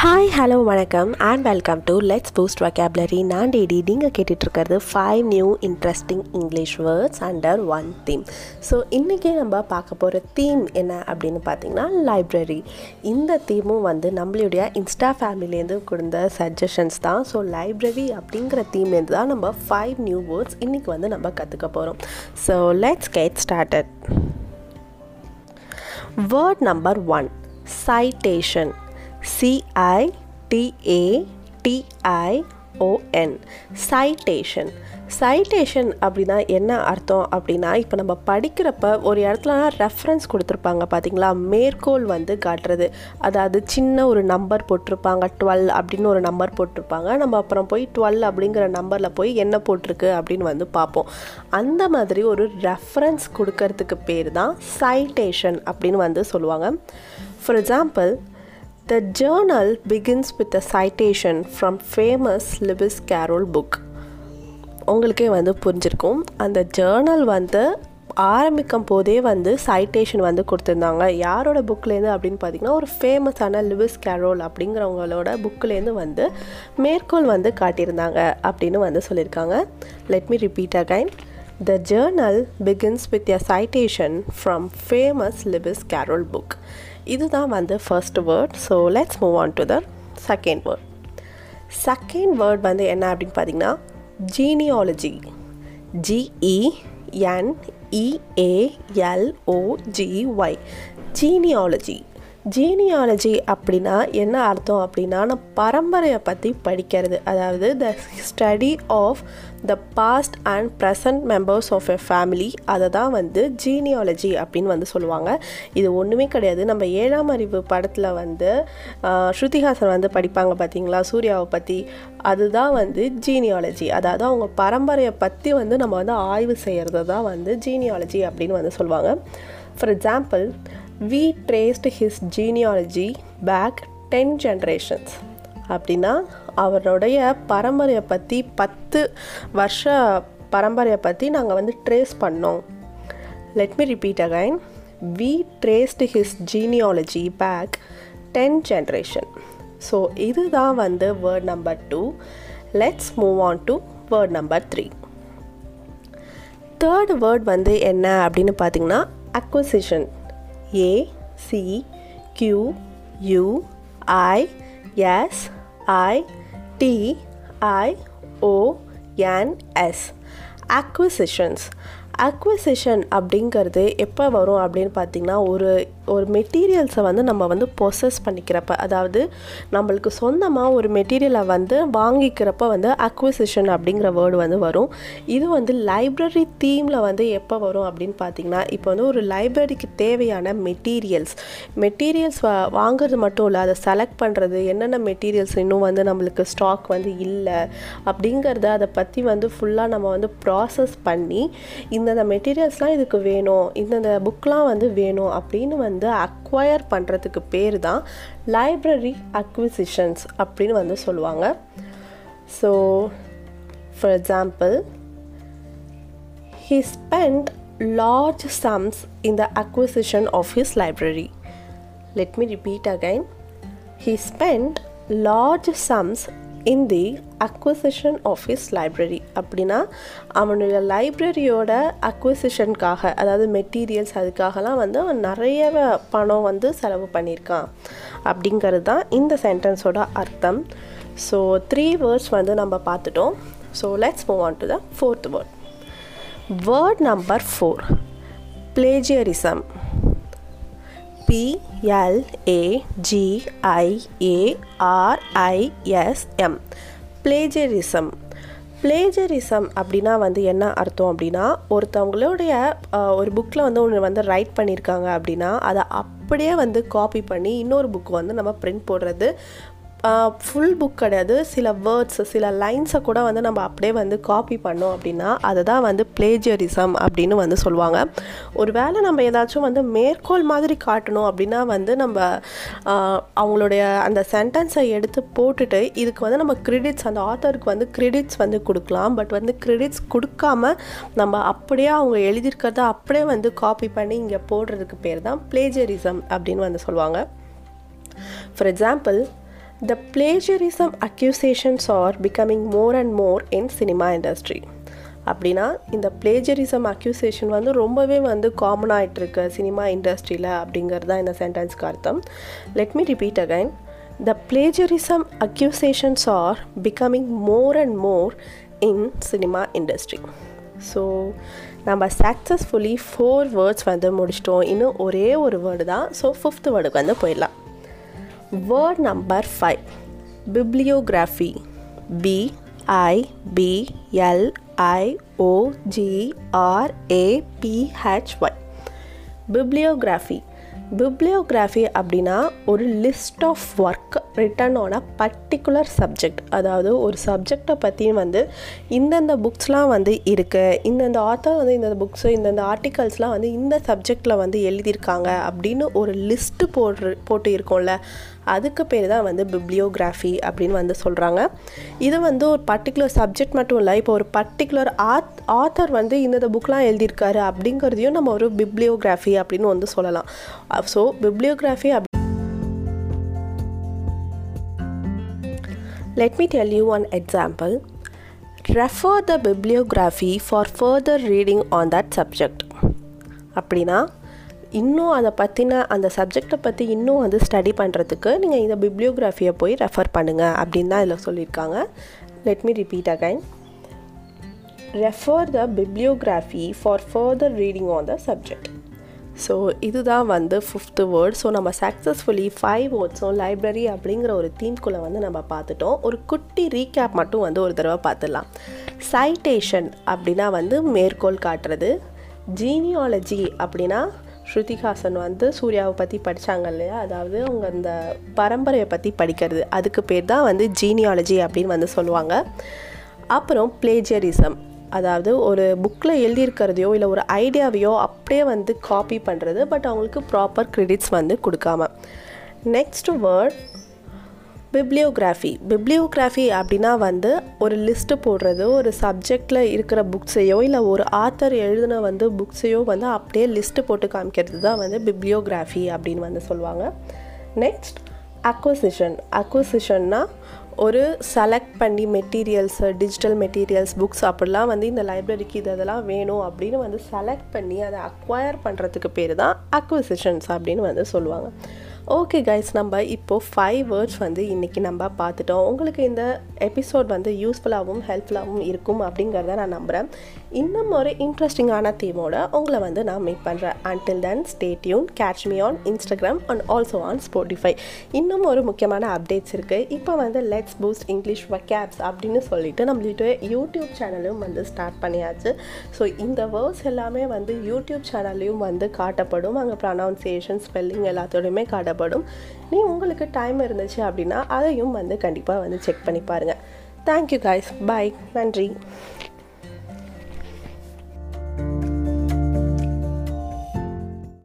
Hi hello வணக்கம். And welcome to let's boost vocabulary நான் டேடி. நீங்கள் கேட்டுட்ருக்கிறது five new interesting English words under one theme so இன்றைக்கி நம்ம பார்க்க போகிற தீம் என்ன அப்படின்னு பார்த்தீங்கன்னா லைப்ரரி இந்த தீமும் வந்து நம்மளுடைய இன்ஸ்டா ஃபேமிலியிலேருந்து கொடுத்த சஜஷன்ஸ் தான். ஸோ லைப்ரரி அப்படிங்கிற தீம்லேருந்து தான் நம்ம ஃபைவ் நியூ வேர்ட்ஸ் இன்றைக்கி வந்து நம்ம கற்றுக்க போகிறோம் so let's get started word number one citation சிஐடிஏடிஐஓஎன் citation citation அப்படின்னா என்ன அர்த்தம் அப்படின்னா இப்போ நம்ம படிக்கிறப்ப ஒரு இடத்துல ரெஃபரன்ஸ் கொடுத்துருப்பாங்க பார்த்தீங்களா மேற்கோள் வந்து காட்டுறது. அதாவது சின்ன ஒரு நம்பர் போட்டிருப்பாங்க டுவெல் அப்படின்னு ஒரு நம்பர் போட்டிருப்பாங்க. நம்ம அப்புறம் போய் டுவெல் அப்படிங்கிற நம்பரில் போய் என்ன போட்டிருக்கு அப்படின்னு வந்து பார்ப்போம். அந்த மாதிரி ஒரு ரெஃபரன்ஸ் கொடுக்கறதுக்கு பேர் தான் சைட்டேஷன் அப்படின்னு வந்து சொல்லுவாங்க. For example The journal begins with a citation from famous Lewis Carroll book. உங்களுக்கே வந்து புரிஞ்சிருக்கும். அந்த ஜேர்னல் வந்து ஆரம்பிக்கும் போதே வந்து சைட்டேஷன் வந்து கொடுத்துருந்தாங்க. யாரோட புக்லேருந்து அப்படின்னு பார்த்தீங்கன்னா ஒரு ஃபேமஸான லிவிஸ் கேரோல் அப்படிங்கிறவங்களோட புக்லேருந்து வந்து மேற்கோள் வந்து காட்டியிருந்தாங்க அப்படின்னு வந்து சொல்லியிருக்காங்க. Let me repeat again the journal begins with a citation from famous Lewis Carroll book இதுதான் வந்து first word so let's move on to the second word second word வந்து என்ன அப்படின்னு பார்த்தீங்கன்னா ஜீனியாலஜி ஜிஇஎன்இஏஎல்ஓஜிஒய் ஜீனியாலஜி ஜீனியாலஜி அப்படின்னா என்ன அர்த்தம் அப்படின்னா நம்ம பரம்பரையை பற்றி படிக்கிறது. அதாவது the study of the past and present members of a family அதை தான் வந்து ஜீனியாலஜி அப்படின்னு வந்து சொல்லுவாங்க. இது ஒன்றுமே கிடையாது. நம்ம ஏழாம் அறிவு படத்தில் வந்து ஸ்ருதிஹாசன் வந்து படிப்பாங்க பார்த்தீங்களா சூர்யாவை பற்றி அதுதான் வந்து ஜீனியாலஜி அதாவது அவங்க பரம்பரையை பற்றி வந்து நம்ம வந்து ஆய்வு செய்கிறது தான் வந்து ஜீனியாலஜி அப்படின்னு வந்து சொல்லுவாங்க. For example we traced his genealogy back ten generations அப்படின்னா அவருடைய பரம்பரையை பற்றி பத்து வருஷ பரம்பரையை பற்றி நாங்கள் வந்து ட்ரேஸ் பண்ணோம். Let me repeat again we traced his genealogy back ten generation so இதுதான் வந்து word number two let's move on to word number three third word வந்து என்ன அப்படின்னு பார்த்தீங்கன்னா acquisition A C Q U I S I T I O N S. Acquisitions. Acquisition அப்படிங்கிறது எப்போ வரும் அப்படின்னு பார்த்திங்கன்னா ஒரு ஒரு மெட்டீரியல்ஸை வந்து நம்ம வந்து பொசஸ் பண்ணிக்கிறப்ப அதாவது நம்மளுக்கு சொந்தமாக ஒரு மெட்டீரியலை வந்து வாங்கிக்கிறப்ப வந்து அக்விசிஷன் அப்படிங்கிற வேர்டு வந்து வரும். இது வந்து லைப்ரரி தீமில் வந்து எப்போ வரும் அப்படின்னு பார்த்தீங்கன்னா இப்போ வந்து ஒரு லைப்ரரிக்கு தேவையான மெட்டீரியல்ஸ் மெட்டீரியல்ஸ் வாங்குறது மட்டும் இல்லை அதை செலக்ட் பண்ணுறது என்னென்ன மெட்டீரியல்ஸ் இன்னும் வந்து நம்மளுக்கு ஸ்டாக் வந்து இல்லை அப்படிங்கிறத அதை பற்றி வந்து ஃபுல்லாக நம்ம வந்து ப்ராசஸ் பண்ணி இந்த இந்தந்த மெட்டீரியல்ஸ்லாம் இதுக்கு வேணும் இந்தந்த புக்லாம் வந்து வேணும் அப்படின்னு வந்து அக்வயர் பண்ணுறதுக்கு பேர் தான் லைப்ரரி அக்விசிஷன்ஸ் அப்படின்னு வந்து சொல்லுவாங்க so for example he spend large sums in the acquisition of his library. Let me repeat again. He spent large sums in the acquisition of his library அப்படின்னா அவனுடைய லைப்ரரியோட அக்விசிஷனுக்காக அதாவது மெட்டீரியல்ஸ் அதுக்காகலாம் வந்து அவன் நிறைய பணம் வந்து செலவு பண்ணியிருக்கான். அப்படிங்கிறது தான் இந்த சென்டென்ஸோட அர்த்தம். ஸோ த்ரீ வேர்ட்ஸ் வந்து நம்ம பார்த்துட்டோம். So let's move on to the fourth word word number four பிளேஜியரிசம் பிஎல்ஏஜிஐஏஆர்ஐஎஸ்எம் L A plagiarism அப்படின்னா வந்து என்ன அர்த்தம் அப்படின்னா ஒருத்தவங்களுடைய ஒரு புக்கில் வந்து ஒன்று வந்து ரைட் பண்ணியிருக்காங்க அப்படின்னா அதை அப்படியே வந்து காப்பி பண்ணி இன்னொரு புக் வந்து நம்ம பிரிண்ட் போடுறது ஃபுல் புக் கிடையாது. சில வேர்ட்ஸ் சில லைன்ஸை கூட வந்து நம்ம அப்படியே வந்து காப்பி பண்ணோம் அப்படின்னா அதை தான் வந்து பிளேஜரிசம் அப்படின்னு வந்து சொல்லுவாங்க. ஒரு வேளை நம்ம ஏதாச்சும் வந்து மேற்கோள் மாதிரி காட்டணும் அப்படின்னா வந்து நம்ம அவங்களுடைய அந்த சென்டென்ஸை எடுத்து போட்டுட்டு இதுக்கு வந்து நம்ம கிரெடிட்ஸ் அந்த ஆத்தருக்கு வந்து கிரெடிட்ஸ் வந்து கொடுக்கலாம். பட் வந்து கிரெடிட்ஸ் கொடுக்காம நம்ம அப்படியே அவங்க எழுதியிருக்கிறத அப்படியே வந்து காப்பி பண்ணி இங்கே போடுறதுக்கு பேர் தான் பிளேஜரிசம் அப்படின்னு வந்து சொல்லுவாங்க. For example the plagiarism accusations are becoming more and more in cinema industry அப்படின்னா இந்த பிளேஜரிசம் அக்யூசேஷன் வந்து ரொம்பவே வந்து காமன் ஆகிட்டுருக்கு சினிமா இண்டஸ்ட்ரியில் அப்படிங்கிறது தான் இந்த சென்டென்ஸ்க்கு அர்த்தம். Let me repeat again the plagiarism accusations are becoming more and more in cinema industry so நம்ம சக்ஸஸ்ஃபுல்லி ஃபோர் வேர்ட்ஸ் வந்து முடிச்சிட்டோம். இன்னும் ஒரே ஒரு வேர்டு தான். ஸோ ஃபிஃப்த் வேர்டுக்கு வந்து போயிடலாம். Word number five bibliography B I B L I O G R A P H Y bibliography bibliography அப்படின்னா ஒரு list of work written on a particular subject அதாவது ஒரு சப்ஜெக்டை பற்றி வந்து இந்தந்த புக்ஸ்லாம் வந்து இருக்குது இந்தந்த ஆத்தர் வந்து இந்தந்த புக்ஸு இந்தந்த ஆர்டிகல்ஸ்லாம் வந்து இந்த சப்ஜெக்டில் வந்து எழுதியிருக்காங்க அப்படின்னு ஒரு லிஸ்ட்டு போடுற போட்டு இருக்கோம்ல அதுக்கு பேர் தான் வந்து பிப்ளியோகிராஃபி அப்படின்னு வந்து சொல்கிறாங்க இது வந்து ஒரு பர்டிகுலர் சப்ஜெக்ட் மட்டும் இல்லை இப்போ ஒரு பர்டிகுலர் ஆத் ஆத்தர் வந்து இந்த புக்லாம் எழுதியிருக்காரு அப்படிங்கிறதையும் நம்ம ஒரு பிப்ளியோகிராஃபி அப்படின்னு வந்து சொல்லலாம். So bibliography up let me tell you one example refer the bibliography for further reading on that subject அப்படின்னா இன்னும் அதை பற்றின அந்த சப்ஜெக்டை பற்றி இன்னும் வந்து ஸ்டடி பண்ணுறதுக்கு நீங்கள் இந்த பிப்ளியோகிராஃபியை போய் ரெஃபர் பண்ணுங்கள் அப்படின்னு தான் இதில் சொல்லியிருக்காங்க. Let me repeat again refer the bibliography for further reading on the subject so இதுதான் வந்து ஃபிஃப்த்து வேர்ட் ஸோ நம்ம சக்ஸஸ்ஃபுல்லி ஃபைவ் வேர்ட்ஸும் லைப்ரரி அப்படிங்கிற ஒரு தீம்குள்ளே வந்து நம்ம பார்த்துட்டோம். ஒரு குட்டி ரீகேப் மட்டும் வந்து ஒரு தடவை பார்த்துடலாம். சைட்டேஷன் அப்படின்னா வந்து மேற்கோள் காட்டுறது. ஜீனியாலஜி அப்படின்னா ஸ்ருதிஹாசன் வந்து சூர்யாவை பற்றி படித்தாங்க இல்லையா? அதாவது அவங்க அந்த பரம்பரையை பற்றி படிக்கிறது. அதுக்கு பேர் தான் வந்து ஜீனியாலஜி அப்படின்னு வந்து சொல்லுவாங்க. அப்புறம் பிளேஜரிசம் அதாவது ஒரு புக்கில் எழுதியிருக்கிறதையோ இல்லை ஒரு ஐடியாவையோ அப்படியே வந்து காப்பி பண்ணுறது பட் அவங்களுக்கு ப்ராப்பர் க்ரெடிட்ஸ் வந்து கொடுக்காம. நெக்ஸ்ட் வேர்ட் பிப்ளியோகிராஃபி பிப்ளியோகிராஃபி அப்படின்னா வந்து ஒரு லிஸ்ட்டு போடுறது ஒரு சப்ஜெக்டில் இருக்கிற புக்ஸையோ இல்லை ஒரு ஆத்தர் எழுதின வந்து புக்ஸையோ வந்து அப்படியே லிஸ்ட்டு போட்டு காமிக்கிறது தான் வந்து பிப்ளியோகிராஃபி அப்படின்னு வந்து சொல்லுவாங்க. நெக்ஸ்ட் அக்வசிஷன் அக்வசிஷன்னா ஒரு செலக்ட் பண்ணி மெட்டீரியல்ஸு டிஜிட்டல் மெட்டீரியல்ஸ் புக்ஸ் அப்படிலாம் வந்து இந்த லைப்ரரிக்கு இது இதெல்லாம் வேணும் அப்படின்னு வந்து செலக்ட் பண்ணி அதை அக்வயர் பண்ணுறதுக்கு பேர் தான் அக்வசிஷன்ஸ் அப்படின்னு வந்து சொல்லுவாங்க. ஓகே கைஸ் நம்ம இப்போது ஃபைவ் வேர்ட்ஸ் வந்து இன்றைக்கி நம்ம பார்த்துட்டோம். உங்களுக்கு இந்த எபிசோட் வந்து யூஸ்ஃபுல்லாகவும் ஹெல்ப்ஃபுல்லாகவும் இருக்கும் அப்படிங்கிறத நான் நம்புகிறேன் இன்னும் ஒரு இன்ட்ரெஸ்டிங்கான தீமோட உங்களை வந்து நான் மீட் பண்ணுறேன் until then stay tuned catch me on Instagram and also on Spotify இன்னும் ஒரு முக்கியமான அப்டேட்ஸ் இருக்குது இப்போ வந்து லெட்ஸ் பூஸ்ட் இங்கிலீஷ் வக்கேப்ஸ் அப்படின்னு சொல்லிட்டு நம்மளுடைய யூடியூப் சேனலும் வந்து ஸ்டார்ட் பண்ணியாச்சு. ஸோ இந்த வேர்ட்ஸ் எல்லாமே வந்து யூடியூப் சேனல்லையும் வந்து காட்டப்படும். அங்கே ப்ரனவுன்சியேஷன் ஸ்பெல்லிங் எல்லாத்தோடையுமே காட்டப்படும். நீ உங்களுக்கு டைம் இருந்துச்சு அப்படின்னா அதையும் வந்து கண்டிப்பாக வந்து செக் பண்ணி பாருங்கள் தேங்க்யூ காய்ஸ் பாய் நன்றி.